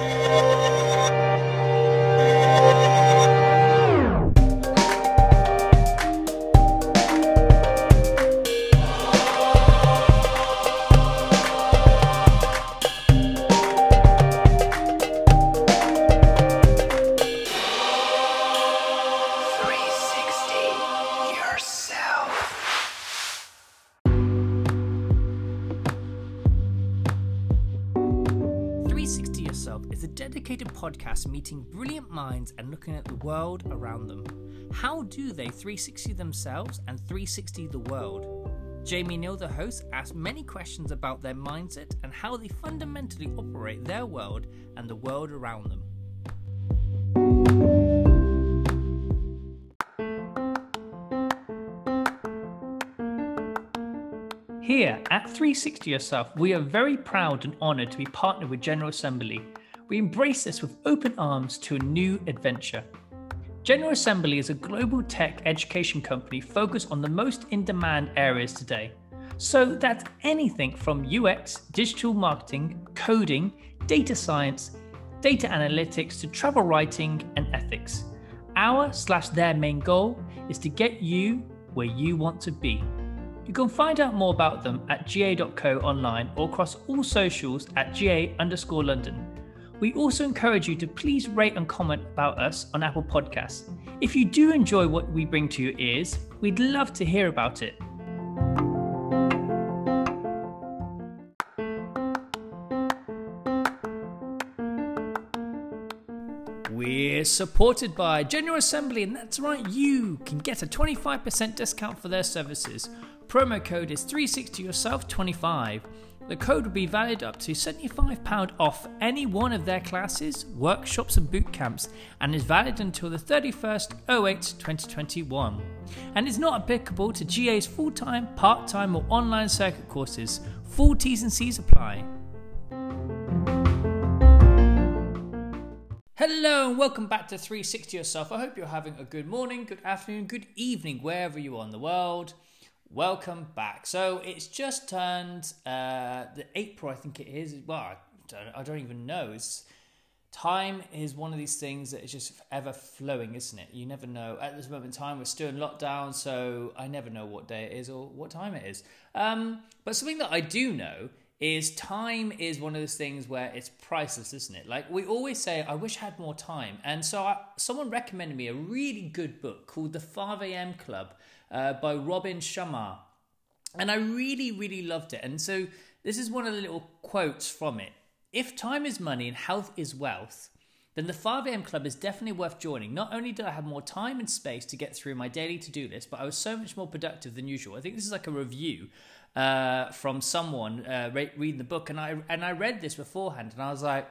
Música meeting brilliant minds and looking at the world around them. How do they 360 themselves and 360 the world? Jamie Neal, the host, asks many questions about their mindset and how they fundamentally operate their world and the world around them. Here at 360 Yourself, we are very proud and honoured to be partnered with General Assembly we embrace this with open arms to a new adventure. General Assembly is a global tech education company focused on the most in demand areas today. So that's anything from UX, digital marketing, coding, data science, data analytics to travel writing and ethics. Our slash their main goal is to get you where you want to be. You can find out more about them at ga.co online or across all socials at ga underscore London. We also encourage you to please rate and comment about us on Apple Podcasts. If you do enjoy what we bring to your ears, we'd love to hear about it. We're supported by General Assembly, and that's right, you can get a 25% discount for their services. Promo code is 360yourself25. The code will be valid up to £75 off any one of their classes, workshops, and boot camps, and is valid until the 31st 08 2021. And is not applicable to GA's full time, part time, or online circuit courses. Full T's and C's apply. Hello and welcome back to 360 Yourself. I hope you're having a good morning, good afternoon, good evening, wherever you are in the world. Welcome back. So it's just turned uh, the April, I think it is. Well, I don't, I don't even know. It's, time is one of these things that is just ever flowing, isn't it? You never know. At this moment in time, we're still in lockdown, so I never know what day it is or what time it is. Um, but something that I do know is time is one of those things where it's priceless, isn't it? Like we always say, I wish I had more time. And so I, someone recommended me a really good book called The 5 a.m. Club uh, by Robin Sharma. And I really, really loved it. And so this is one of the little quotes from it. If time is money and health is wealth, then the 5am club is definitely worth joining. Not only did I have more time and space to get through my daily to do list, but I was so much more productive than usual. I think this is like a review uh, from someone uh, reading the book, and I and I read this beforehand, and I was like,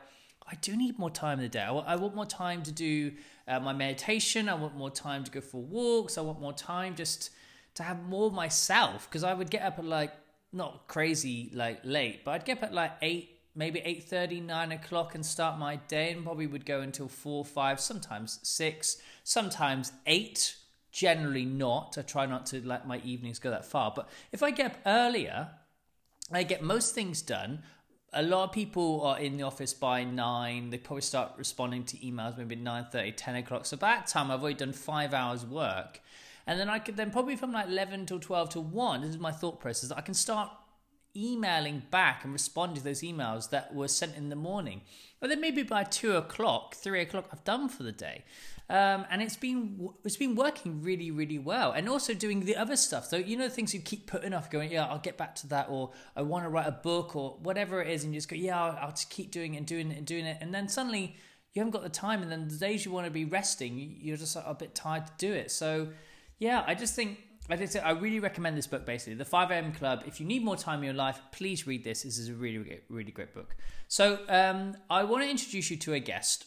I do need more time in the day. I want, more time to do uh, my meditation. I want more time to go for walks. I want more time just to have more myself because I would get up at like not crazy like late, but I'd get up at like eight, maybe eight thirty, nine o'clock, and start my day, and probably would go until four, five, sometimes six, sometimes eight. Generally not. I try not to let my evenings go that far. But if I get up earlier, I get most things done a lot of people are in the office by nine. They probably start responding to emails maybe 9 30, 10 o'clock. So by that time, I've already done five hours work. And then I could then probably from like 11 till 12 to 1, this is my thought process, I can start emailing back and responding to those emails that were sent in the morning. But then maybe by two o'clock, three o'clock, I've done for the day. Um, and it's been it's been working really really well and also doing the other stuff so you know the things you keep putting off going yeah i'll get back to that or i want to write a book or whatever it is and you just go yeah i'll, I'll just keep doing it and doing it and doing it and then suddenly you haven't got the time and then the days you want to be resting you're just a bit tired to do it so yeah i just think I did say I really recommend this book. Basically, the Five AM Club. If you need more time in your life, please read this. This is a really, really, really great book. So, um, I want to introduce you to a guest.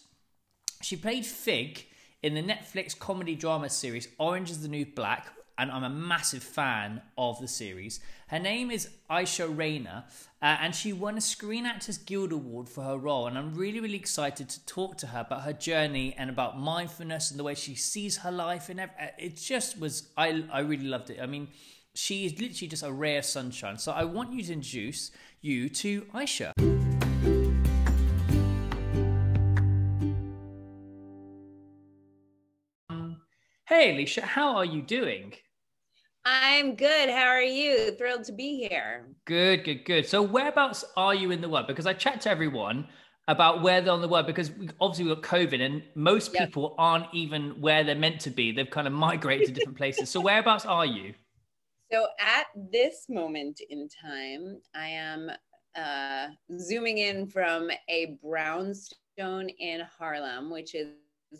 She played Fig in the Netflix comedy drama series Orange is the New Black, and I'm a massive fan of the series. Her name is Alysia Reiner, uh, and she won a Screen Actors Guild Award for her role. And I'm really, really excited to talk to her about her journey and about mindfulness and the way she sees her life. And it just was, I, I really loved it. I mean, she is literally just a ray of sunshine. So I want you to introduce you to Alysia. Hey, Alysia, how are you doing? I'm good. How are you? Thrilled to be here. Good, good, good. So, whereabouts are you in the world? Because I chat to everyone about where they're on the world because we, obviously we've got COVID and most yep. people aren't even where they're meant to be. They've kind of migrated to different places. So, whereabouts are you? So, at this moment in time, I am uh, zooming in from a brownstone in Harlem, which is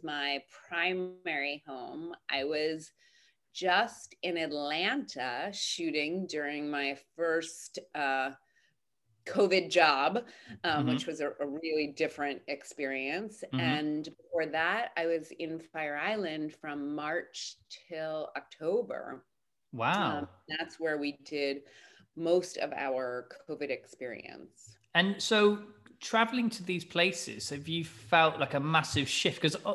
my primary home. I was just in Atlanta shooting during my first uh, COVID job, um, mm-hmm. which was a, a, really different experience. Mm-hmm. And before that, I was in Fire Island from March till October. Wow. Um, that's where we did most of our COVID experience. And so, traveling to these places, have you felt like a massive shift? Because uh,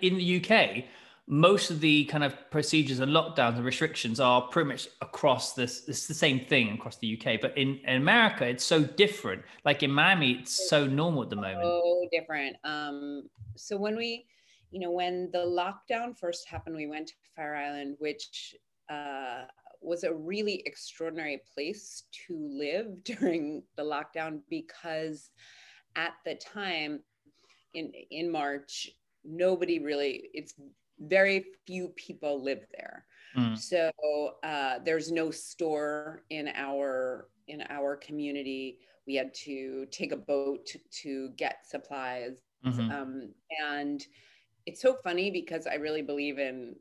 in the UK, most of the kind of procedures and lockdowns and restrictions are pretty much across this it's the same thing across the uk but in, in america it's so different. Like in miami it's so normal at the moment. so different. Um so when we you know when the lockdown first happened we went to fire island which uh was a really extraordinary place to live during the lockdown because at the time in in march nobody really it's very few people live there. Mm. So uh, there's no store in our in our community. We had to take a boat to get supplies, mm-hmm. um, and it's so funny because I really believe in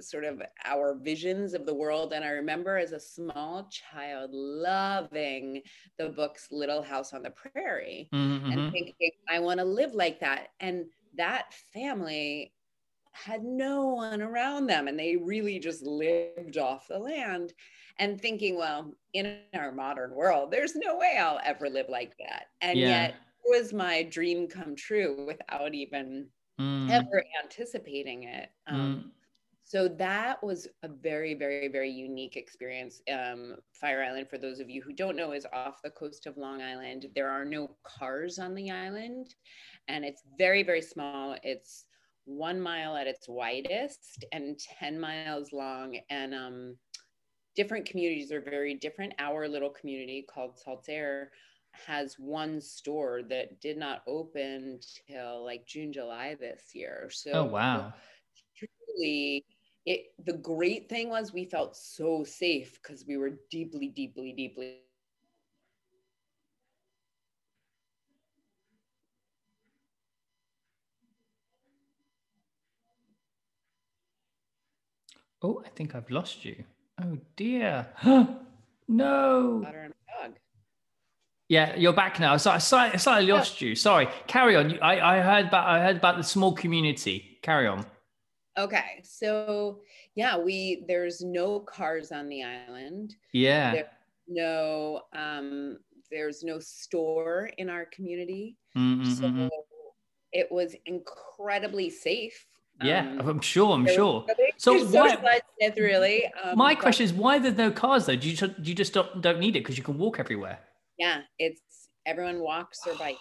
sort of our visions of the world. And I remember as a small child loving the books Little House on the Prairie mm-hmm. and thinking, I want to live like that. And that family had no one around them and they really just lived off the land and thinking well in our modern world there's no way i'll ever live like that and yeah. yet it was my dream come true without even mm. ever anticipating it um, mm. So that was a very very very unique experience um, fire island for those of you who don't know is off the coast of long island there are no cars on the island and it's very very small it's one mile at its widest and 10 miles long. And um, different communities are very different. Our little community called Saltaire has one store that did not open till like June, July this year. So, oh, wow. Truly, it the great thing was we felt so safe because we were deeply, deeply, deeply Oh, I think I've lost you. Oh dear. no. Yeah, you're back now. So I slightly, slightly lost you. Sorry. Carry on. I, I heard about I heard about the small community. Carry on. Okay. So yeah, we there's no cars on the island. Yeah. There's no um there's no store in our community. Mm-hmm. So mm-hmm. it was incredibly safe yeah, um, I'm sure. I'm sure. So why? Really, um, my question is, why there's no cars though? Do you do you just don't, don't need it because you can walk everywhere? Yeah, it's everyone walks or bikes,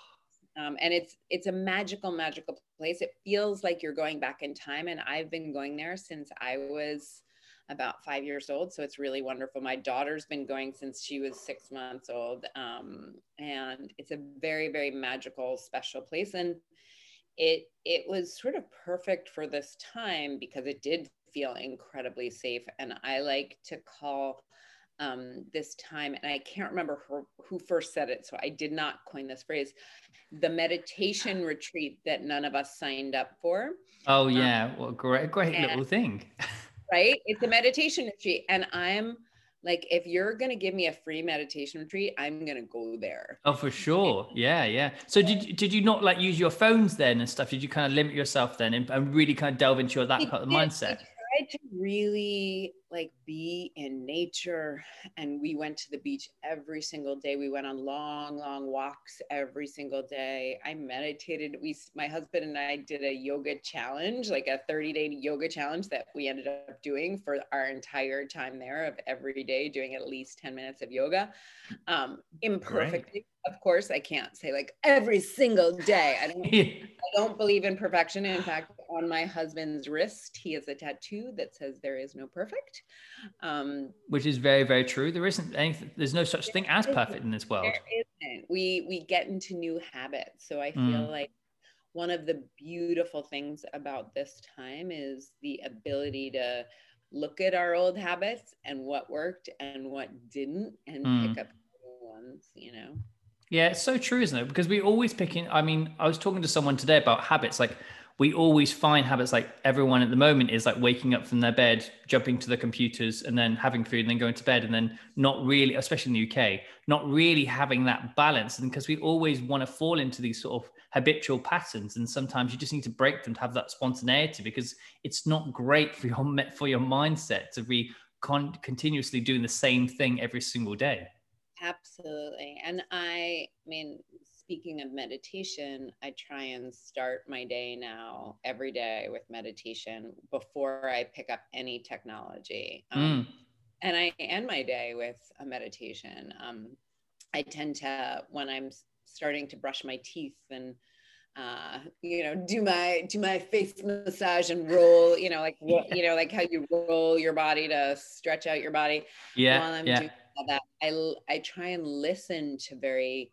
um, and it's it's a magical, magical place. It feels like you're going back in time, and I've been going there since I was about five years old. So it's really wonderful. My daughter's been going since she was six months old, um, and it's a very, very magical, special place. And it it was sort of perfect for this time because it did feel incredibly safe and i like to call um, this time and i can't remember who, who first said it so i did not coin this phrase the meditation retreat that none of us signed up for. Oh um, yeah um, well great great and, little thing. Right? It's a meditation retreat and i'm like if you're going to give me a free meditation retreat i'm going to go there. Oh for sure. Yeah yeah. So did, did you not like use your phones then and stuff? Did you kind of limit yourself then and, and really kind of delve into your that kind of mindset I tried to really like be in nature and we went to the beach every single day. We went on long long walks every single day. I meditated. We my husband and i did a yoga challenge like a 30 day yoga challenge that we ended up doing for our entire time there of every day doing at least 10 minutes of yoga um imperfectly of course i can't say like every single day. I don't i don't believe in perfection. In fact on my husband's wrist, he has a tattoo that says "There is no perfect," um, which is very, very true. There isn't anything. There's no such thing as perfect in this world. There isn't. We we get into new habits, so I feel mm. like one of the beautiful things about this time is the ability to look at our old habits and what worked and what didn't, and mm. pick up new ones. You know. Yeah, it's so true, isn't it? Because we're always picking. I mean, I was talking to someone today about habits. Like, we always find habits. Like everyone at the moment is like waking up from their bed, jumping to the computers, and then having food, and then going to bed, and then not really, especially in the UK, not really having that balance. And because we always want to fall into these sort of habitual patterns, and sometimes you just need to break them to have that spontaneity, because it's not great for your for your mindset to be con- continuously doing the same thing every single day. Absolutely. And I, I mean, speaking of meditation, I try and start my day now every day with meditation before I pick up any technology. Um, mm. And I end my day with a meditation. Um, I tend to, when I'm starting to brush my teeth and uh, you know, do my do my face massage and roll, you know, like you know, like how you roll your body to stretch out your body. Yeah. While I'm yeah. doing that, I I try and listen to very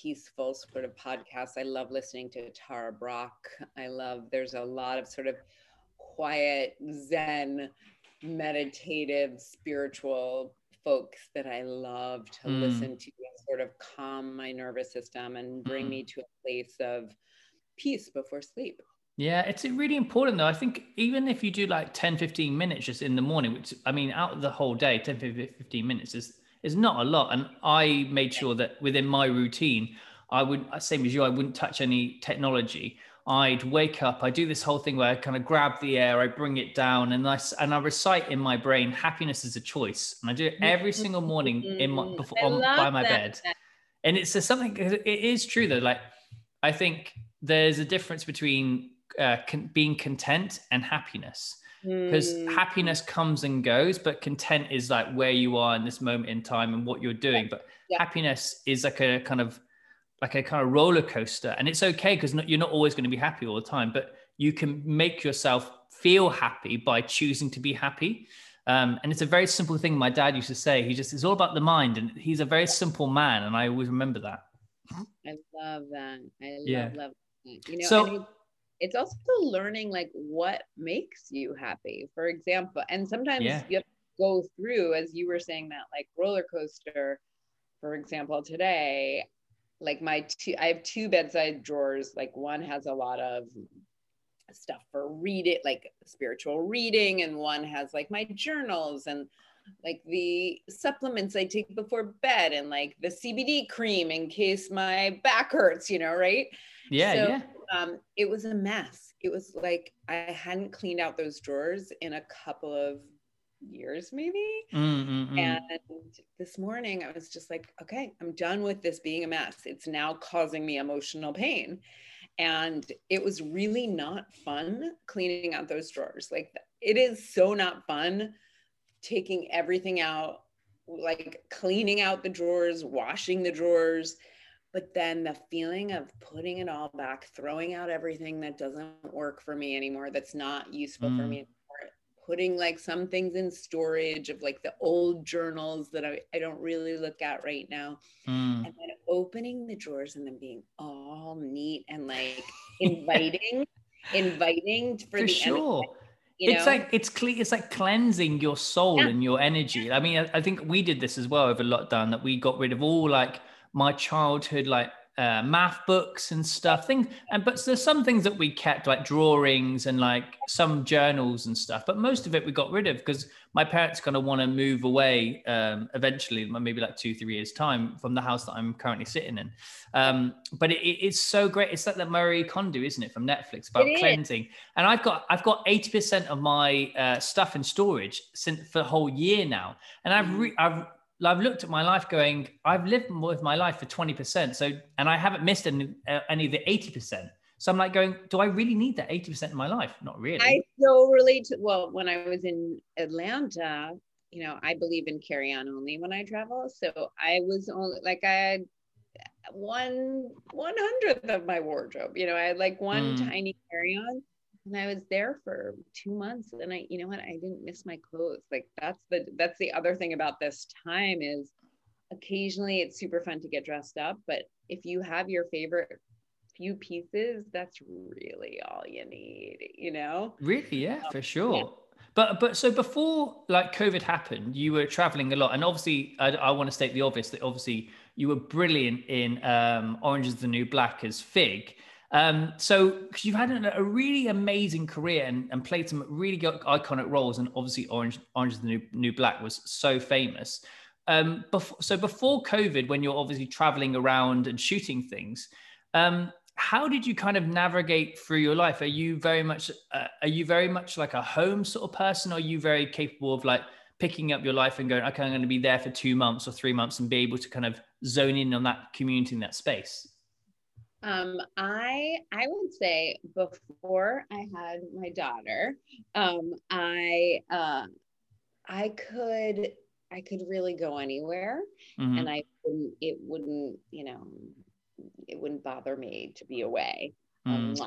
peaceful sort of podcasts. I love listening to Tara Brach. I love there's a lot of sort of quiet Zen, meditative, spiritual folks that I love to mm. listen to sort of calm my nervous system and bring mm. me to a place of peace before sleep. Yeah, it's really important though. I think even if you do like 10, 15 minutes just in the morning, which I mean, out of the whole day, 10, 15 minutes is, is not a lot. And I made sure that within my routine, I would, same as you, I wouldn't touch any technology. I'd wake up, I do this whole thing where I kind of grab the air, I bring it down, and I, and I recite in my brain, happiness is a choice. And I do it every single morning in my, mm, before, on, by my that. bed. And it's something, it is true though. Like, I think there's a difference between uh, con- being content and happiness because mm. happiness comes and goes but content is like where you are in this moment in time and what you're doing but yeah. happiness is like a kind of like a kind of roller coaster and it's okay because you're not always going to be happy all the time but you can make yourself feel happy by choosing to be happy um, and it's a very simple thing my dad used to say he just it's all about the mind and he's a very simple man and i always remember that i love that i love yeah. love that. you know so, it's also learning like what makes you happy for example and sometimes yeah. you have to go through as you were saying that like roller coaster for example today like my two i have two bedside drawers like one has a lot of stuff for read it like spiritual reading and one has like my journals and like the supplements I take before bed and like the CBD cream in case my back hurts, you know, right? Yeah, so, yeah um, it was a mess. It was like I hadn't cleaned out those drawers in a couple of years, maybe. Mm-hmm. And this morning, I was just like, okay, I'm done with this being a mess. It's now causing me emotional pain. And it was really not fun cleaning out those drawers. Like, it is so not fun taking everything out, like cleaning out the drawers, washing the drawers but then the feeling of putting it all back throwing out everything that doesn't work for me anymore that's not useful mm. for me anymore, putting like some things in storage of like the old journals that I, I don't really look at right now mm. and then opening the drawers and then being all neat and like inviting inviting for, for the sure You know? It's like it's cle- it's like cleansing your soul yeah. and your energy. I mean, I, I, think we did this as well over lockdown. That we got rid of all like my childhood like uh, math books and stuff things and but there's some things that we kept like drawings and like some journals and stuff but most of it we got rid of because my parents kind of want to move away um, eventually maybe like two three years time from the house that i'm currently sitting in. Um, but it, it's so great. It's like the marie kondo isn't it from netflix about cleansing. And i've got i've got 80% of my uh, stuff in storage since for a whole year now. And i've re- i've I've looked at my life going, I've lived with my life for 20%. So, and I haven't missed any, uh, any of the 80%. So I'm like going, do I really need that 80% in my life? Not really. I still relate to, well, when I was in Atlanta, you know, I believe in carry on only when I travel. So I was only like, I had one, one hundredth of my wardrobe, you know, I had like one mm. tiny carry on and I was there for two months and I, you know what, I didn't miss my clothes. Like that's the that's the other thing about this time is occasionally it's super fun to get dressed up, but if you have your favorite few pieces, that's really all you need, you know? Really, yeah, um, for sure. Yeah. But but so before like COVID happened, you were traveling a lot, and obviously I, I want to state the obvious that obviously you were brilliant in um, Orange is the New Black as Fig. Um, so because you've had a, a, really amazing career and, and played some really iconic roles, and obviously Orange Orange is the New New Black was so famous. Um, so before COVID, when you're obviously traveling around and shooting things, um, how did you kind of navigate through your life? Are you very much uh, are you very much like a home sort of person? Or are you very capable of like picking up your life and going, okay, I'm going to be there for two months or three months and be able to kind of zone in on that community in that space? Um, I I would say before I had my daughter, um, I uh, I could I could really go anywhere, mm-hmm. and I wouldn't it wouldn't you know it wouldn't bother me to be away. Mm.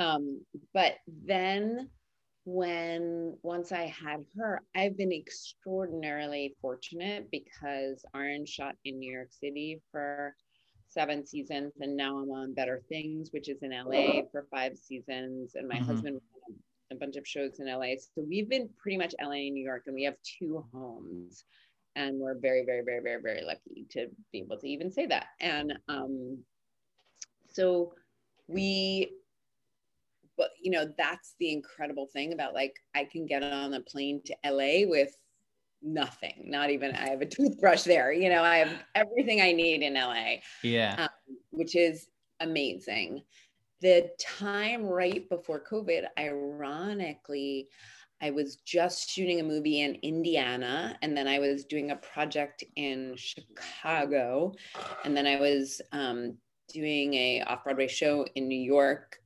Um, but then when once I had her, I've been extraordinarily fortunate because Orange shot in New York City for seven seasons, and now I'm on Better Things, which is in LA for five seasons, and my mm-hmm. husband a bunch of shows in LA. So we've been pretty much LA and New York, and we have two homes, and we're very, very, very, very, very lucky to be able to even say that. And um, so we but you know that's the incredible thing about like i can get on a plane to la with nothing not even i have a toothbrush there you know i have everything i need in la yeah. um, which is amazing. The time right before covid ironically i was just shooting a movie in indiana and then i was doing a project in chicago and then i was um, doing a off-broadway show in new york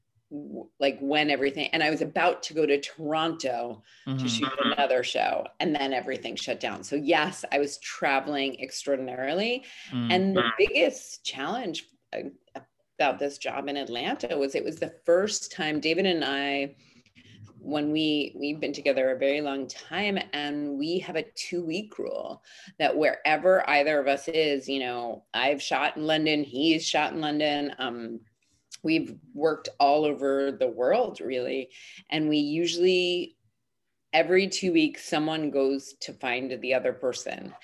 like when everything and I was about to go to Toronto mm-hmm. to shoot another show and then everything shut down. So yes, I was traveling extraordinarily mm-hmm. and the biggest challenge uh, about this job in Atlanta was it was the first time David and I when we we've been together a very long time and we have a 2 week rule that wherever either of us is, you know, I've shot in London, he's shot in London, um we've worked all over the world really. And we usually every two weeks someone goes to find the other person.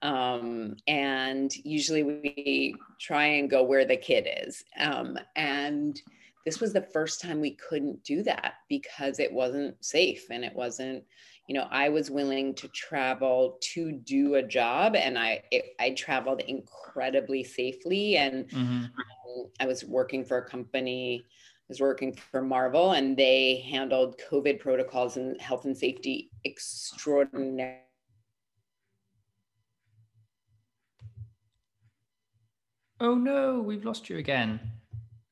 Um, and usually we try and go where the kid is. Um, and this was the first time we couldn't do that because it wasn't safe and it wasn't you know i was willing to travel to do a job and i it, i traveled incredibly safely and mm-hmm. I was working for a company I was working for marvel and they handled covid protocols and health and safety extraordinary oh no we've lost you again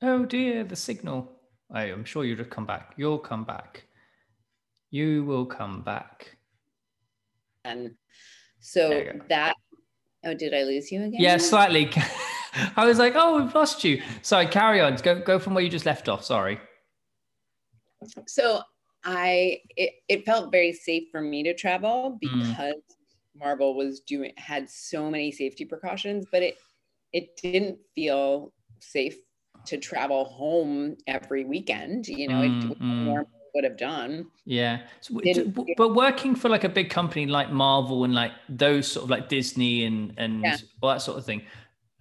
oh dear the signal I, i'm sure you'll come back you'll come back you will come back. And so that, oh, did I lose you again? Yeah, slightly. I was like, oh, we've lost you. Sorry, carry on. Go, go from where you just left off. Sorry. So I, it, it felt very safe for me to travel mm. because mm. Marvel was doing, had so many safety precautions, but it, it didn't feel safe to travel home every weekend. You know, mm, it, mm would have done. Yeah. So, but working for like a big company like Marvel and like those sort of like Disney and and yeah. all that sort of thing,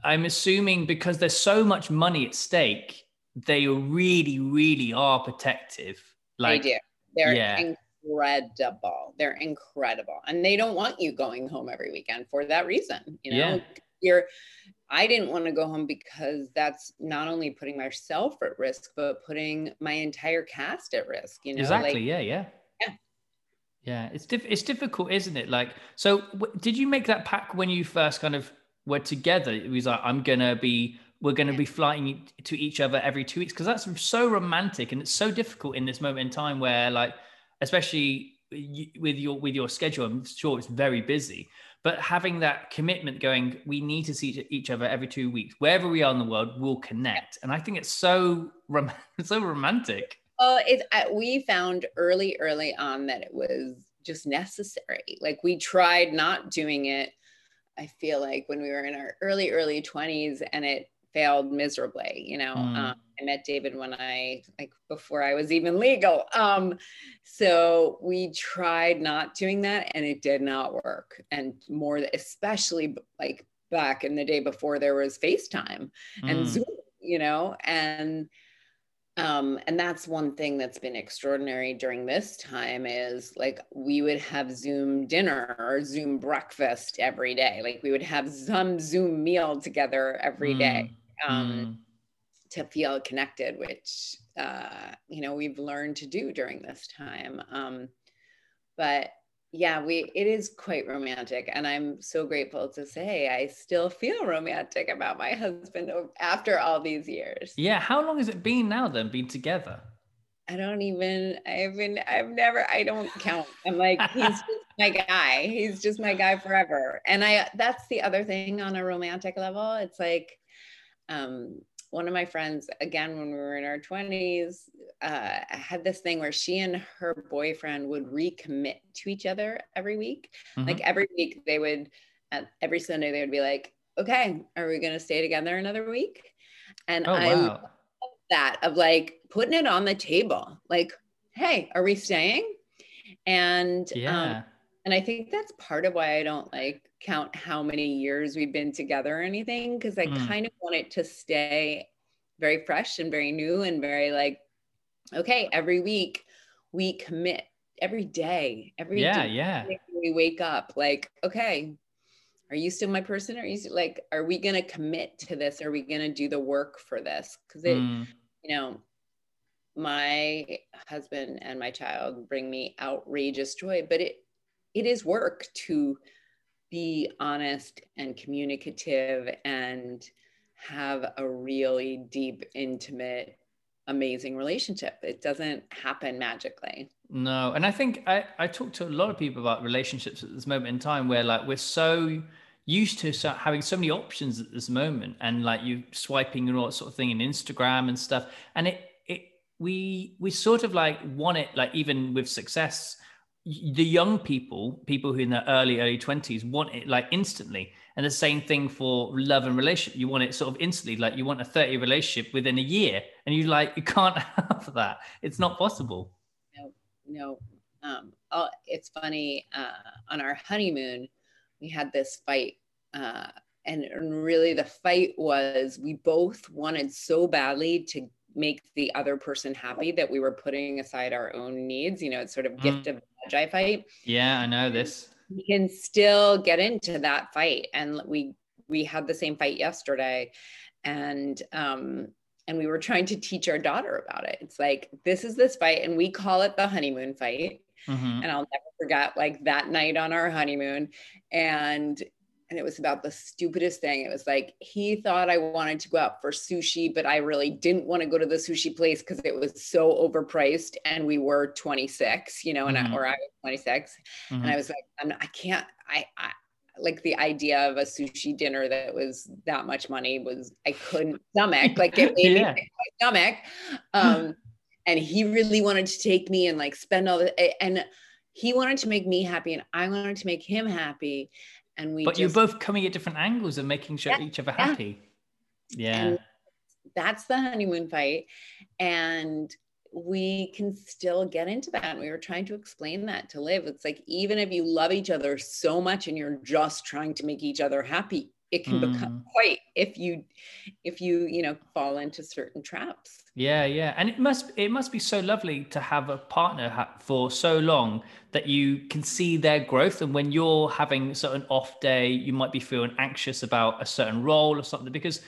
I'm assuming because there's so much money at stake, they really, really are protective. Like, they do. They're yeah. incredible. They're incredible, and they don't want you going home every weekend for that reason. You know, yeah. you're I didn't want to go home because that's not only putting myself at risk, but putting my entire cast at risk. You know, exactly. Like, yeah, yeah, yeah, yeah. It's diff- it's difficult, isn't it? Like, so w- did you make that pack when you first kind of were together? It was like, I'm gonna be, we're gonna be flying to each other every two weeks because that's so romantic and it's so difficult in this moment in time where, like, especially with your with your schedule, I'm sure it's very busy but having that commitment going we need to see each other every two weeks wherever we are in the world we'll connect and i think it's so rom- so romantic Well, it, we found early, early on that it was just necessary. Like we tried not doing it. I feel like when we were in our early, early 20s and it failed miserably. You know, mm. um, I met David when I, like before I was even legal. Um, so we tried not doing that and it did not work. And more, especially like back in the day before there was FaceTime and mm. Zoom, you know, and um, and that's one thing that's been extraordinary during this time is like we would have zoom dinner or zoom breakfast every day like we would have some zoom meal together every mm, day um, mm. to feel connected which uh, you know we've learned to do during this time um, but yeah we it is quite romantic and i'm so grateful to say i still feel romantic about my husband after all these years. Yeah how long has it been now then been together? I don't even i've been i've never i don't count. I'm like he's just my guy. He's just my guy forever. And i that's the other thing on a romantic level. It's like um one of my friends, again, when we were in our 20s, uh, had this thing where she and her boyfriend would recommit to each other every week. Mm-hmm. Like every week, they would, every Sunday, they would be like, okay, are we going to stay together another week? And oh, I wow. love that of like putting it on the table. Like, hey, are we staying? And um, yeah. Um, and I think that's part of why I don't like count how many years we've been together or anything because I mm. kind of want it to stay very fresh and very new and very like okay every week we commit every day every yeah day yeah we wake up like okay are you still my person are you still, like are we going to commit to this are we going to do the work for this because it mm. you know my husband and my child bring me outrageous joy but it it is work to be honest and communicative and have a really deep, intimate, amazing relationship. It doesn't happen magically. No. And I think I, I talk to a lot of people about relationships at this moment in time where like we're so used to so having so many options at this moment and like you swiping and all that sort of thing in Instagram and stuff. And it it we we sort of like want it like even with success the young people, people who in their early, early 20s want it like instantly. And the same thing for love and relationship. You want it sort of instantly, like you want a 30 relationship within a year. And you like, you can't have that. It's not possible. No, no. Um, oh, it's funny. Uh, on our honeymoon, we had this fight. Uh, and really, the fight was we both wanted so badly to make the other person happy that we were putting aside our own needs. You know, it's sort of mm. gift of fight. Yeah, I know this. We can still get into that fight, and we we had the same fight yesterday, and um, and we were trying to teach our daughter about it. It's like this is this fight, and we call it the honeymoon fight. Mm-hmm. And I'll never forget like that night on our honeymoon, and and it was about the stupidest thing. It was like he thought I wanted to go out for sushi, but I really didn't want to go to the sushi place because it was so overpriced, and we were 26, you know, and mm-hmm. I, or I was 26, mm-hmm. and I was like, I'm I can't, I, I like the idea of a sushi dinner that was that much money was I couldn't stomach. Like it made yeah. me my stomach. Um, and he really wanted to take me and like spend all the and he wanted to make me happy and I wanted to make him happy and we but just, you're both coming at different angles and making sure yeah, each other happy. Yeah, yeah. that's the honeymoon fight. And we can still get into that. And we were trying to explain that to live it's like even if you love each other so much and you're just trying to make each other happy it can mm. become quite if you if you you know fall into certain traps. Yeah yeah. And it must it must be so lovely to have a partner for so long that you can see their growth. And when you're having sort of an off day you might be feeling anxious about a certain role or something because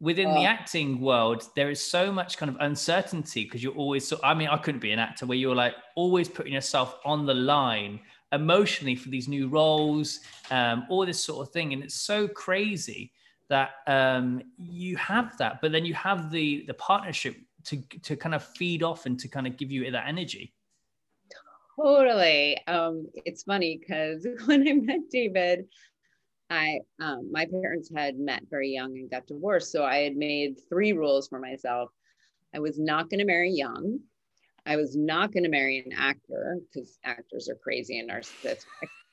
within the acting world there is so much kind of uncertainty because you're always so i mean i couldn't be an actor where you're like always putting yourself on the line emotionally for these new roles, um, all this sort of thing. And it's so crazy that um, you have that, but then you have the the partnership to to kind of feed off and to kind of give you that energy. Totally. Um, it's funny because when I met David, I um, my parents had met very young and got divorced, so I had made three rules for myself. I was not going to marry young. I was not going to marry an actor because actors are crazy and narcissistic.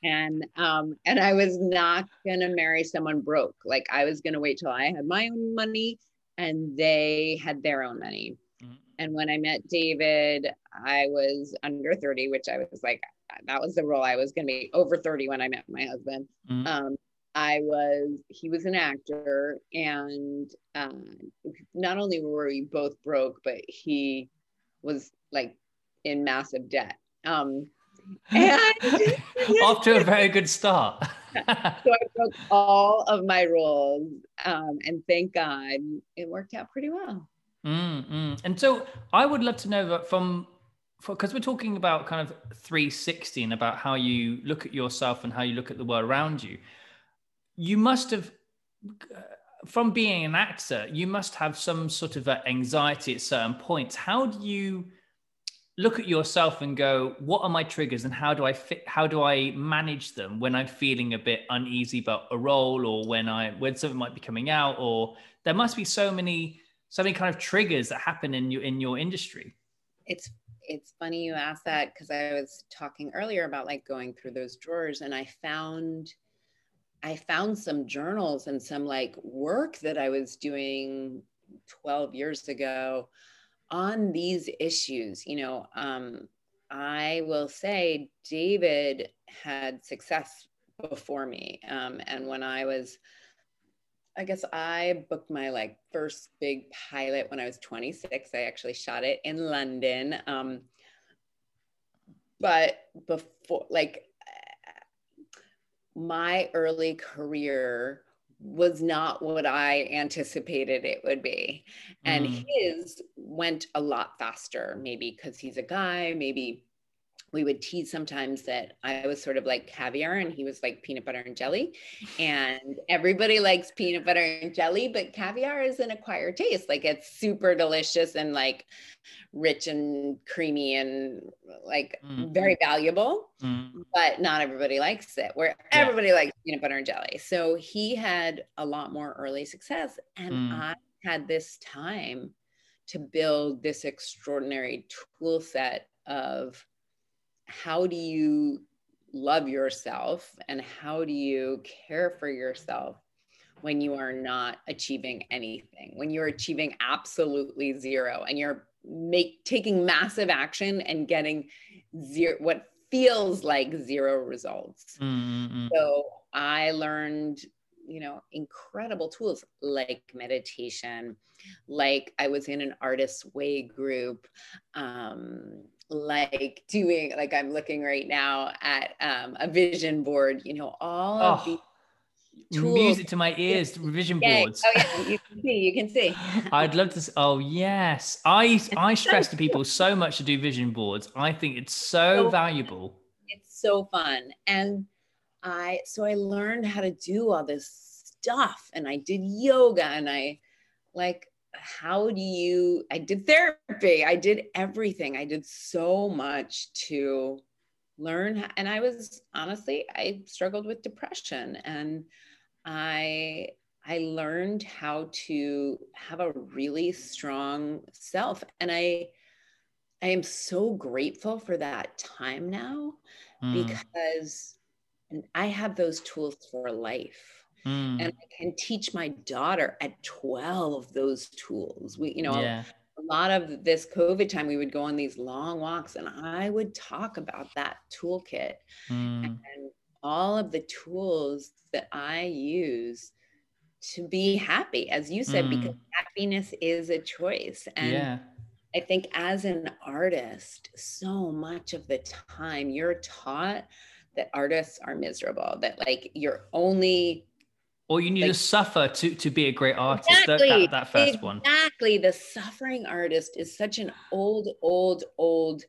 And um, and I was not going to marry someone broke. Like I was going to wait till I had my own money and they had their own money. Mm-hmm. And when I met David, I was under 30, which I was like, that was the role I was going to be over 30 when I met my husband. Mm-hmm. Um, I was, he was an actor, and um, not only were we both broke, but he was like in massive debt. Um, and off to a very good start. so I broke all of my rules, um, and thank God it worked out pretty well. Mm-hmm. And so I would love to know that from because we're talking about kind of 360 and about how you look at yourself and how you look at the world around you you must have uh, from being an actor you must have some sort of anxiety at certain points. How do you look at yourself and go what are my triggers and how do i fit how do i manage them when i'm feeling a bit uneasy about a role or when i when something might be coming out? Or there must be so many so many kind of triggers that happen in your in your industry. It's it's funny you asked that because i was talking earlier about like going through those drawers and i found I found some journals and some like work that I was doing 12 years ago on these issues. You know, um, I will say David had success before me. Um, and when I was, I guess I booked my like first big pilot when I was 26. I actually shot it in London. Um, but before, like, my early career was not what I anticipated it would be. And mm. his went a lot faster, maybe because he's a guy, maybe we would tease sometimes that I was sort of like caviar and he was like peanut butter and jelly. And everybody likes peanut butter and jelly, but caviar is an acquired taste. Like it's super delicious and like rich and creamy and like mm. very valuable, mm. but not everybody likes it, where yeah. everybody likes peanut butter and jelly. So he had a lot more early success. And mm. I had this time to build this extraordinary tool set of how do you love yourself and how do you care for yourself when you are not achieving anything when you're achieving absolutely zero and you're make taking massive action and getting zero what feels like zero results mm-hmm. so i learned you know incredible tools like meditation like i was in an artist's way group um, like doing like i'm looking right now at um, a vision board you know all oh, of these tools. music to my ears vision yeah. boards. Oh yeah you can see you can see. I'd love to oh yes. I i stress to people so much to do vision boards. I think it's so, so valuable. Fun. it's so fun. And i so i learned how to do all this stuff and i did yoga and i like how do you i did therapy i did everything i did so much to learn and i was honestly i struggled with depression and i i learned how to have a really strong self and i i am so grateful for that time now mm. because i have those tools for life Mm. And I can teach my daughter at 12 of those tools. We, you know, yeah. a lot of this COVID time, we would go on these long walks and I would talk about that toolkit mm. and all of the tools that I use to be happy, as you said, mm. because happiness is a choice. And yeah. I think as an artist, so much of the time you're taught that artists are miserable, that like you're only or you need like, to suffer to to be a great artist. Exactly, that, that, that first exactly. one. Exactly. The suffering artist is such an old, old, old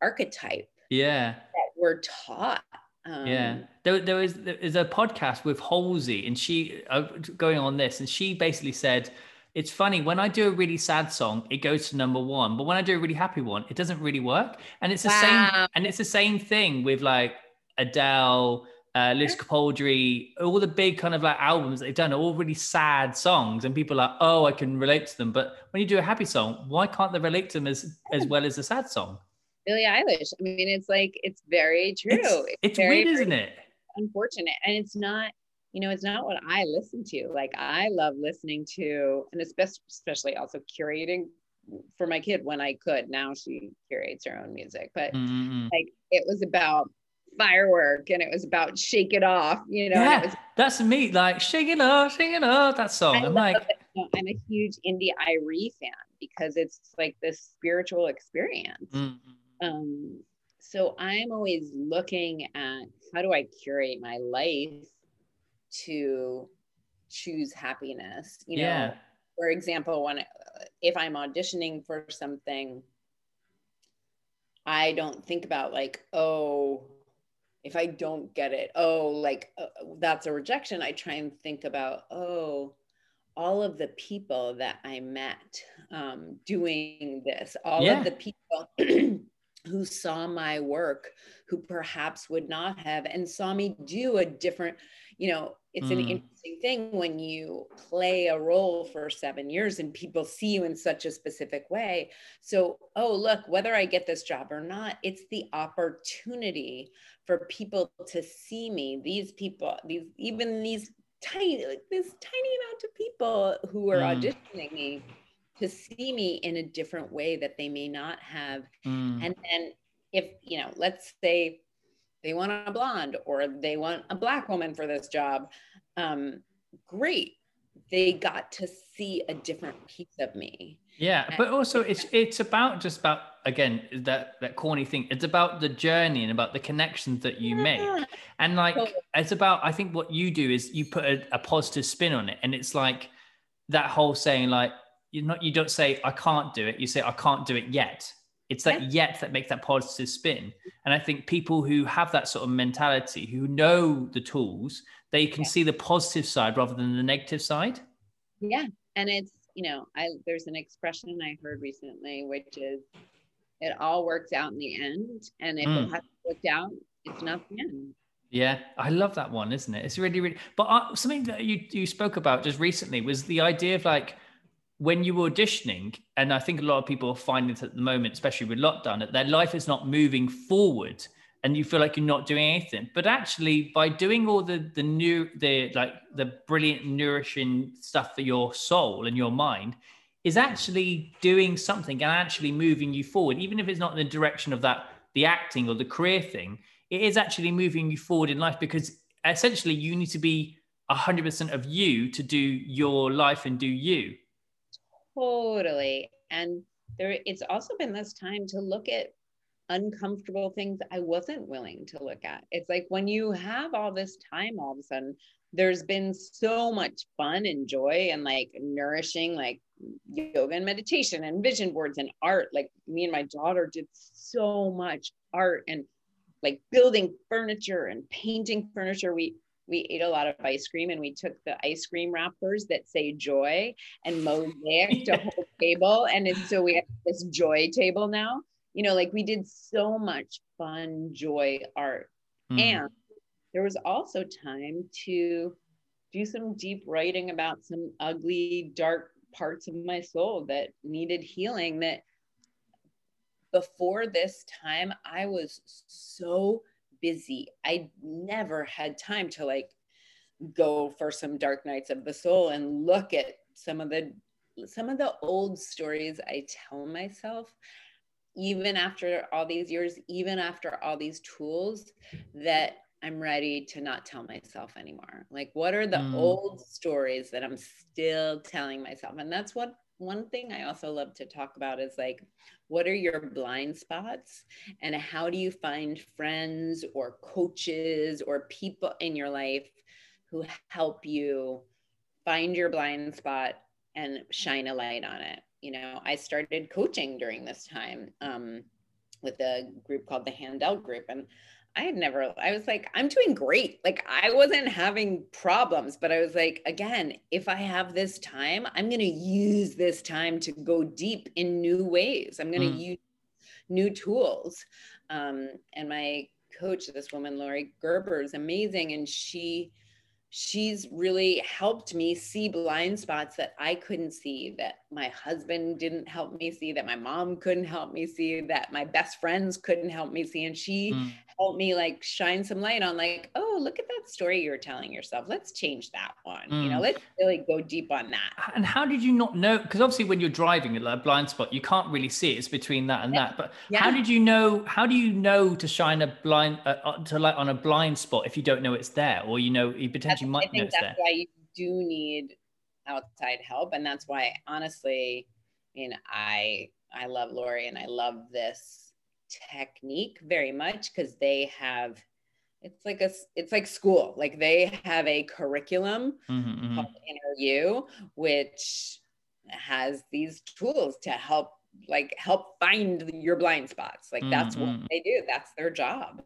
archetype. Yeah. That we're taught. Um, yeah, there, there was there is a podcast with Halsey, and she uh, going on this, and she basically said, "It's funny when I do a really sad song, it goes to number one, but when I do a really happy one, it doesn't really work." And it's the wow. same, and it's the same thing with like Adele, uh, Lewis Capaldi, all the big kind of like albums they've done are all really sad songs, and people are like, oh, I can relate to them. But when you do a happy song, why can't they relate to them as as well as a sad song? Billie Eilish. I mean, it's like it's very true. It's, It's, it's very, weird, isn't it? unfortunate, and it's not. You know, it's not what I listen to. Like I love listening to, and especially, especially also curating for my kid when I could. Now she curates her own music, but Mm-mm. like it was about firework and it was about shake it off. You know, yeah, was that's me. Like shake it off, shake it off. That song. I I'm like, it. I'm a huge India Arie fan because it's like this spiritual experience. mm, Um, so I'm always looking at how do I curate my life to choose happiness. You know, yeah, for example, when if I'm auditioning for something, I don't think about like, oh, if I don't get it, oh, like uh, that's a rejection. I try and think about, oh, all of the people that I met um, doing this, all Yeah. of the people who saw my work, who perhaps would not have, and saw me do a different, you know, it's an Mm. interesting thing when you play a role for seven years and people see you in such a specific way. So, oh, look, whether I get this job or not, it's the opportunity for people to see me. These people, these even these tiny, like this tiny amount of people who are Mm. auditioning me to see me in a different way that they may not have. Mm. And then if, you know, let's say they want a blonde or they want a black woman for this job, um, great. They got to see a different piece of me. Yeah, but also it's it's about just about again that that corny thing. It's about the journey and about the connections that you make, and like it's about. I think what you do is you put a, a positive spin on it, and it's like that whole saying like you're not you don't say I can't do it. You say I can't do it yet. It's that yet that makes that positive spin. And I think people who have that sort of mentality, who know the tools, they can Yeah. see the positive side rather than the negative side. Yeah. And it's, you know, I there's an expression I heard recently, which is it all works out in the end. And if Mm. it hasn't worked out, it's not the end. Yeah, I love that one, isn't it? It's really, really. But uh, something that you you spoke about just recently was the idea of like when you were auditioning, and I think a lot of people find it at the moment, especially with lockdown, that their life is not moving forward, and you feel like you're not doing anything. But actually, by doing all the the new the like the brilliant nourishing stuff for your soul and your mind, is actually doing something and actually moving you forward, even if it's not in the direction of that the acting or the career thing it is actually moving you forward in life because essentially you need to be 100% of you to do your life and do you Totally. And there it's also been this time to look at uncomfortable things I wasn't willing to look at. It's like when you have all this time all of a sudden, there's been so much fun and joy and like nourishing like yoga and meditation and vision boards and art. Like me and my daughter did so much art and like building furniture and painting furniture. We we ate a lot of ice cream and we took the ice cream wrappers that say joy and mosaic to whole table. And it's, so we have this joy table now. You know, like we did so much fun joy art. Hmm. And there was also time to do some deep writing about some ugly, dark parts of my soul that needed healing. That before this time, I was so busy. I never had time to like go for some dark nights of the soul and look at some of the some of the old stories I tell myself even after all these years even after all these tools that I'm ready to not tell myself anymore. Like what are the Mm. old stories that I'm still telling myself? And that's what one thing I also love to talk about is like what are your blind spots and how do you find friends or coaches or people in your life who help you find your blind spot and shine a light on it you know i started coaching during this time um, with a group called the handel group and i had never i was like i'm doing great like i wasn't having problems but i was like again if i have this time i'm going to use this time to go deep in new ways i'm going to Mm. use new tools um, and my coach this woman lori gerber is amazing and she she's really helped me see blind spots that I couldn't see, that my husband didn't help me see, that my mom couldn't help me see, that my best friends couldn't help me see. And she mm. Helped me like shine some light on, like, oh, look at that story you're telling yourself. Let's change that one. Mm. You know, mm. let's really go deep on that. And how did you not know? Because obviously, when you're driving a blind spot, you can't really see it. It's between that and yeah. that. But yeah. how did you know? How do you know to shine a blind uh, uh to light on a blind spot if you don't know it's there, or you know you potentially you might I think that's why you do need outside help, and that's why honestly, I mean, I I love Lori and I love this technique very much because they have it's like a it's like school like they have a curriculum mm-hmm, mm-hmm. called Inner U which has these tools to help like help find your blind spots like that's mm-hmm. what they do that's their job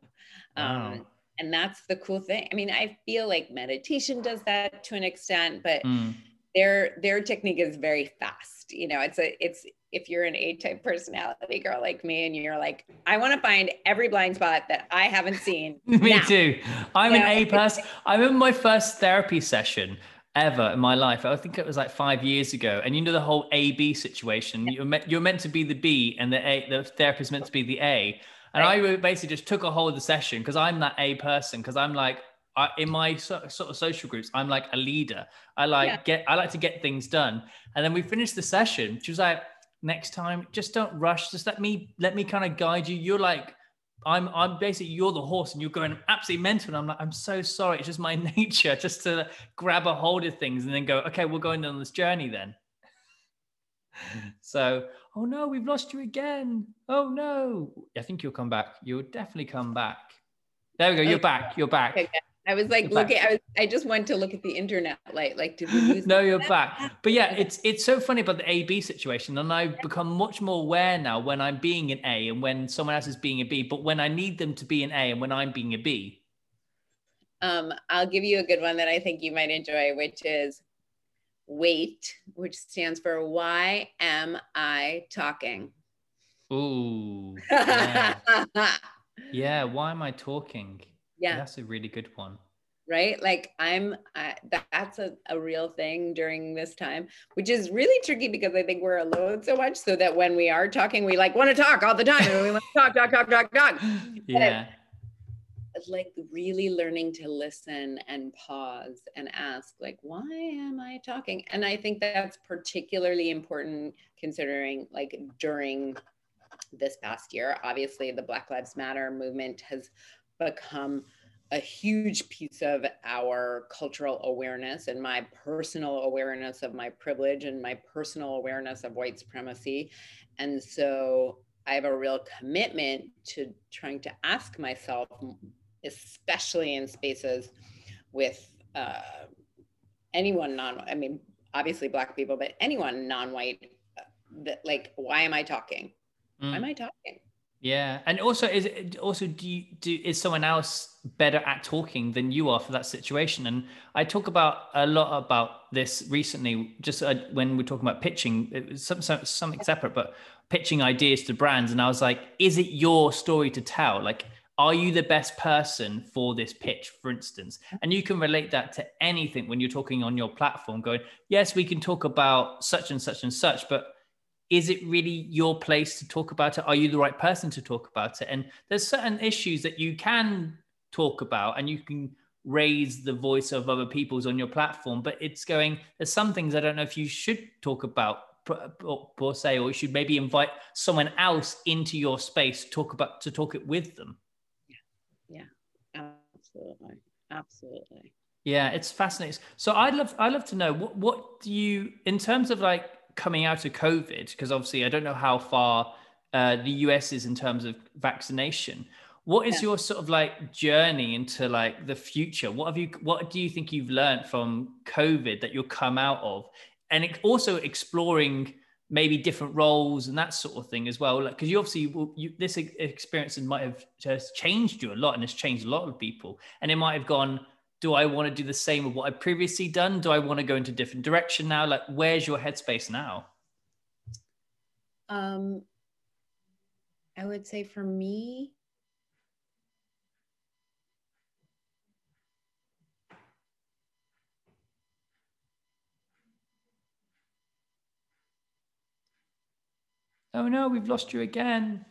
wow. um, and that's the cool thing i mean i feel like meditation does that to an extent but mm. their their technique is very fast you know it's a it's if you're an a-type personality girl like me and you're like i want to find every blind spot that i haven't seen me now. too i'm you an know? a person i remember my first therapy session ever in my life. I think it was like five years ago. And you know the whole A B situation. You're meant you're meant to be the B, and the A the therapist meant to be the A. And right. I basically just took a hold of the session because I'm that A person. Because I'm like, I, in my so, sort of social groups, I'm like a leader. I like yeah. get, I like to get things done. And then we finished the session. She was like, next time, just don't rush. Just let me, let me kind of guide you. You're like, I'm, I'm basically, you're the horse and you're going absolutely mental. And I'm like, I'm so sorry. It's just my nature just to grab a hold of things and then go, okay, we're going on this journey then. so oh no, we've lost you again. Oh no. I think you'll come back. You'll definitely come back. There we go. You're back. You're back. Okay. I was like looking. I was. I just went to look at the internet. Like, like did we lose? no, you're back. But yeah, it's it's so funny about the A B situation, and I've become much more aware now when I'm being an A and when someone else is being a B. But when I need them to be an A and when I'm being a B. Um, I'll give you a good one that I think you might enjoy, which is WAIT, which stands for Why Am I Talking? Ooh. Yeah. yeah. Why am I talking? Yeah. That's a really good one. Right? Like I'm, I, that's a, a real thing during this time, which is really tricky because I think we're alone so much so that when we are talking, we like want to talk all the time and we want to talk, talk, talk, talk, talk. Yeah like really learning to listen and pause and ask like why am i talking and i think that's particularly important considering like during this past year obviously the black lives matter movement has become a huge piece of our cultural awareness and my personal awareness of my privilege and my personal awareness of white supremacy. And so I have a real commitment to trying to ask myself especially in spaces with uh, anyone non i mean obviously black people but anyone non-white uh, that like why am i talking? Mm. why am i talking yeah and also is it also do you do is someone else better at talking than you are for that situation? And i talk about a lot about this recently just uh, when we're talking about pitching it was some, some, something separate but pitching ideas to brands and i was like is it your story to tell? Like are you the best person for this pitch for instance? And you can relate that to anything when you're talking on your platform going yes we can talk about such and such and such but is it really your place to talk about it? Are you the right person to talk about it? And there's certain issues that you can talk about and you can raise the voice of other people's on your platform but it's going there's some things i don't know if you should talk about per se or you should maybe invite someone else into your space to talk about to talk it with them. Yeah, yeah, absolutely absolutely. Yeah it's fascinating. So i'd love i'd love to know what what do you in terms of like coming out of covid because obviously i don't know how far uh, the us is in terms of vaccination. What is yeah. your sort of like journey into like the future? What have you what do you think you've learned from covid that you'll come out of? And it, also exploring maybe different roles and that sort of thing as well like because you obviously you, this experience might have just changed you a lot and has changed a lot of people. And it might have gone do I want to do the same of what I've previously done? Do I want to go into a different direction now? Like, where's your headspace now? Um, I would say for me, Oh no, we've lost you again.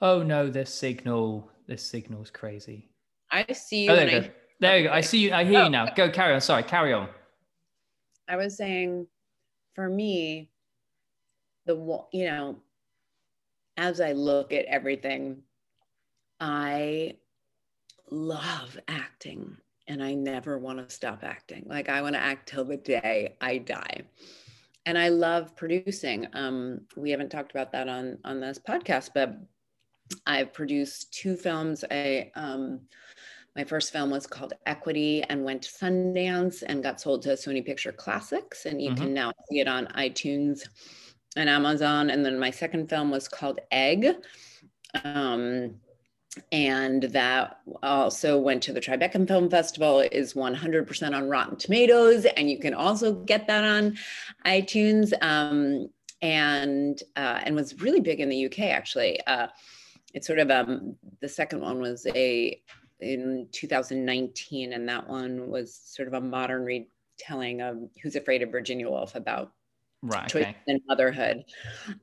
Oh no, this signal, this signal's crazy. I see you. Oh, there you go. There you go. I see you. I hear Oh. you now. Go carry on. Sorry, carry on. I was saying, for me, the you know, as I look at everything, I love acting, and I never want to stop acting. Like I want to act till the day I die, and I love producing. Um, we haven't talked about that on on this podcast, but I've produced two films. I um, my first film was called Equity and went to Sundance and got sold to Sony Picture Classics. And you Mhm. can now see it on iTunes and Amazon. And then my second film was called Egg. Um, and that also went to the Tribeca Film Festival, is 100% on Rotten Tomatoes. And you can also get that on iTunes. Um, and uh, and was really big in the UK actually. Uh, it's sort of um, the second one was a in 2019, and that one was sort of a modern retelling of Who's Afraid of Virginia Woolf about Right. choice Okay. and motherhood.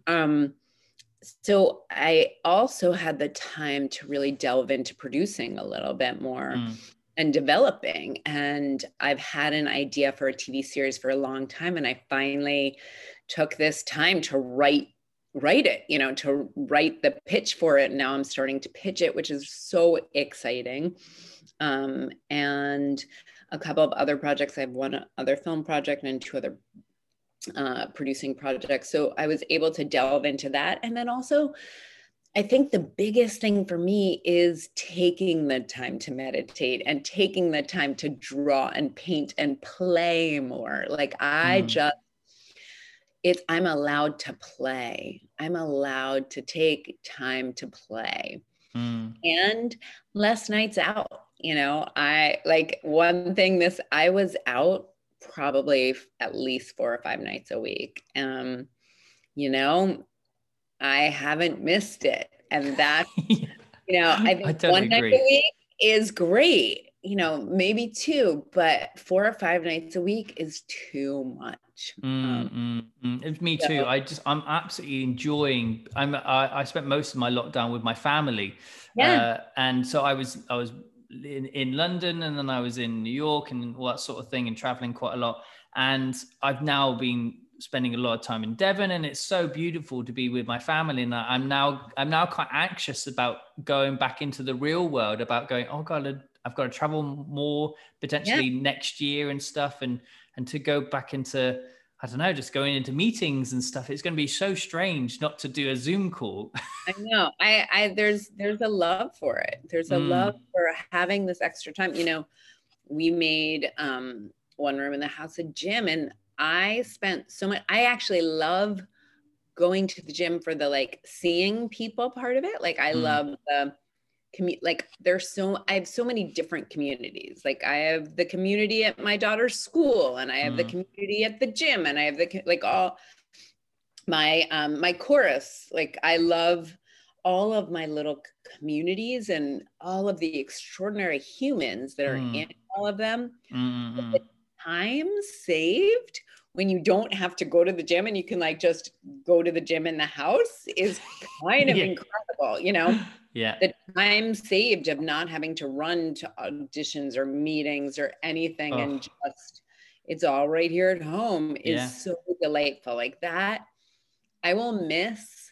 Um, so I also had the time to really delve into producing a little bit more Mm. and developing. And I've had an idea for a TV series for a long time, and I finally took this time to write write it you know to write the pitch for it now i'm starting to pitch it which is so exciting um, and a couple of other projects i have one other film project and two other uh, producing projects so i was able to delve into that and then also I think the biggest thing for me is taking the time to meditate and taking the time to draw and paint and play more. Like I Mm. just it's I'm allowed to play. I'm allowed to take time to play Mm. and less nights out. You know, I like one thing this I was out probably at least four or five nights a week. Um, you know, I haven't missed it. And that, you know, I think I totally one night agree. a week is great, you know, maybe two, but four or five nights a week is too much. Um, Mm, mm, mm. It's me too. I just I'm absolutely enjoying. I'm I, I spent most of my lockdown with my family, Yeah. uh, and so I was I was in, in London and then I was in New York and all that sort of thing and traveling quite a lot. And I've now been spending a lot of time in Devon and it's so beautiful to be with my family. And I'm now I'm now quite anxious about going back into the real world. About going, oh god, I've got to travel more potentially next year and stuff and and to go back into I don't know, just going into meetings and stuff. It's going to be so strange not to do a Zoom call. I know. I, I there's there's a love for it. There's a Mm. love for having this extra time. You know, we made um one room in the house a gym and I spent so much I actually love going to the gym for the like seeing people part of it. Like I Mm. love the commu- like there's so I have so many different communities. Like I have the community at my daughter's school and I have the Mm. community at the gym and I have the like all my um my chorus. Like I love all of my little communities and all of the extraordinary humans that are Mm. in all of them Mm, mm, time saved when you don't have to go to the gym and you can like just go to the gym in the house is kind of Yeah. incredible you know yeah. the time saved of not having to run to auditions or meetings or anything Oh. and just it's all right here at home is Yeah. so delightful like that i will miss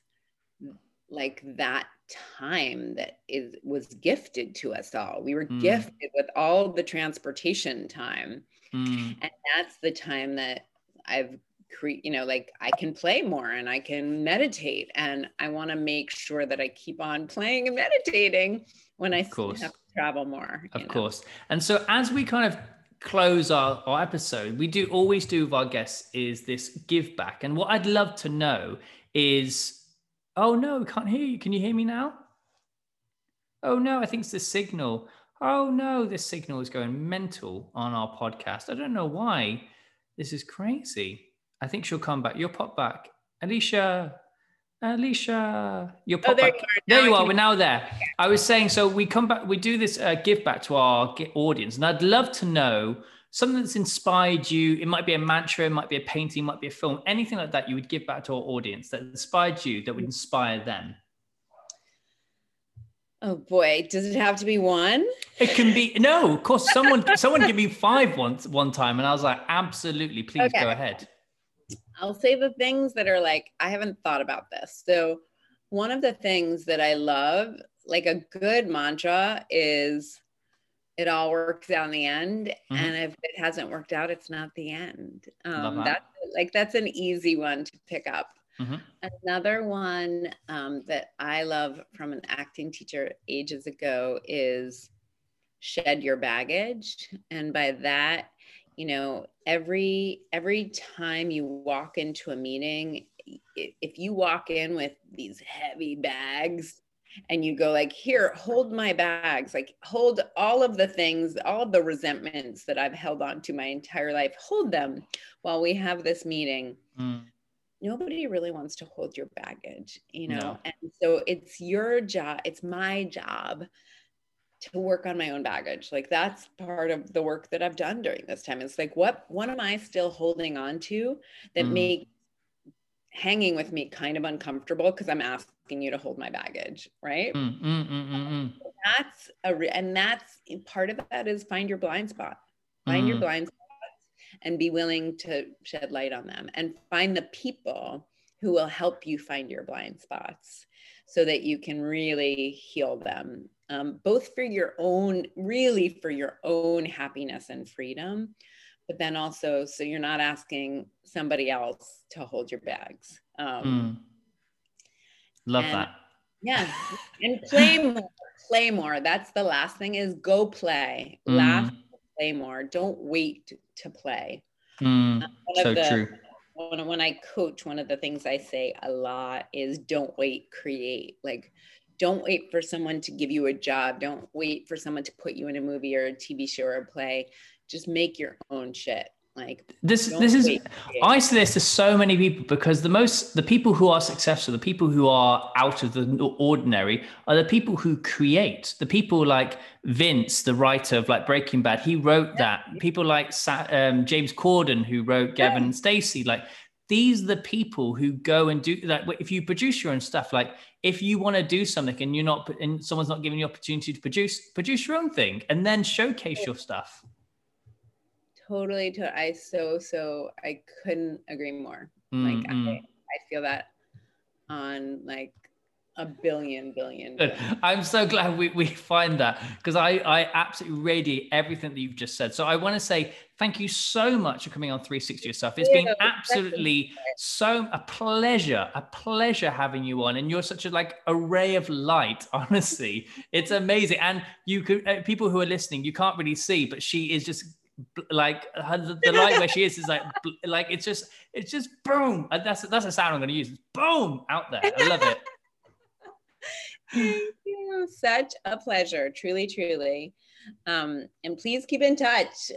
like that time that is was gifted to us all we were Mm. gifted with all the transportation time Mm, and that's the time that i've cre- you know like i can play more and i can meditate and i want to make sure that i keep on playing and meditating when i course. have to travel more of you know? course. And so as we kind of close our, our episode, we do always do with our guests is this give back. And what I'd love to know is, oh no, can't hear you. Can you hear me now? Oh no, I think it's the signal. Oh no, this signal is going mental on our podcast. I don't know why. This is crazy. I think she'll come back. You'll pop back. Alysia, Alysia, you'll pop oh there back. you are There Now you I are. can- We're now there. I was saying, so we come back, we do this uh, give back to our audience, and I'd love to know something that's inspired you. It might be a mantra, it might be a painting, it might be a film, anything like that you would give back to our audience that inspired you, that would inspire them. Oh boy, does it have to be one? It can be no, of course. Someone someone gave me five once one time, and I was like, absolutely, please okay. go ahead. I'll say the things that are like I haven't thought about this. So one of the things that I love, like a good mantra, is it all works out in the end. Mm-hmm. And if it hasn't worked out, it's not the end. Um, that. that's like that's an easy one to pick up. Mm-hmm. Another one um, that I love from an acting teacher ages ago is shed your baggage. And by that, you know, every every time you walk into a meeting, if you walk in with these heavy bags and you go like here hold my bags like hold all of the things all the resentments that i've held on to my entire life hold them while we have this meeting mm nobody really wants to hold your baggage, you know? No. And so it's your job, it's my job to work on my own baggage. Like that's part of the work that I've done during this time. It's like, what, what am I still holding on to that mm. make hanging with me kind of uncomfortable because I'm asking you to hold my baggage, right? Mm, mm, mm, mm. that's a, re- and that's part of that is find your blind spot, find your blind spot and be willing to shed light on them and find the people who will help you find your blind spots so that you can really heal them um, both for your own really for your own happiness and freedom but then also so you're not asking somebody else to hold your bags um, mm. love and, that yeah and play more play more that's the last thing is go play mm. laugh play more. Don't wait to play. Mm, so the, true. When, when I coach, one of the things I say a lot is don't wait, create. Like, don't wait for someone to give you a job. Don't wait for someone to put you in a movie or a TV show or a play. Just make your own shit. Like this, this is I say this to so many people because the most the people who are successful, the people who are out of the ordinary, are the people who create. The people like Vince, the writer of like Breaking Bad, he wrote that. People like um, James Corden, who wrote Gavin and Stacey, like these are the people who go and do that. Like, if you produce your own stuff, like if you want to do something and you're not, and someone's not giving you opportunity to produce, produce your own thing and then showcase your stuff totally to i so so i couldn't agree more. Mm-hmm. like I, I feel that on like a billion billion, billion. i'm so glad we, we find that because i i absolutely radiate everything that you've just said. So i want to say thank you so much for coming on 360 yourself. It's been absolutely so a pleasure a pleasure having you on and you're such a like a ray of light honestly. It's amazing. And you could uh, people who are listening you can't really see but she is just like the, the light where she is is like like it's just it's just boom. That's that's a sound i'm going to use boom out there. I love it. Thank you. Such a pleasure. Truly truly. Um and please keep in touch.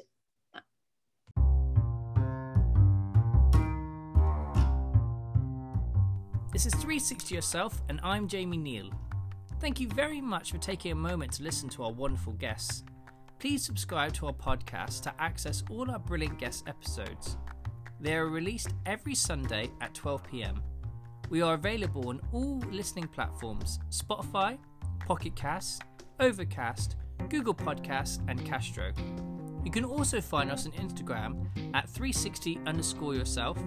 This is 360 Yourself, and I'm Jamie Neal. Thank you very much for taking a moment to listen to our wonderful guests. Please subscribe to our podcast to access all our brilliant guest episodes. They are released every Sunday at 12 pm. We are available on all listening platforms Spotify, Pocket Cast, Overcast, Google Podcasts, and Castro. You can also find us on Instagram at 360 underscore yourself,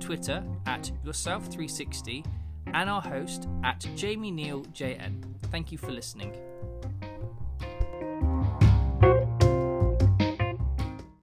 Twitter at yourself360, and our host at Jamie Neal JN. Thank you for listening.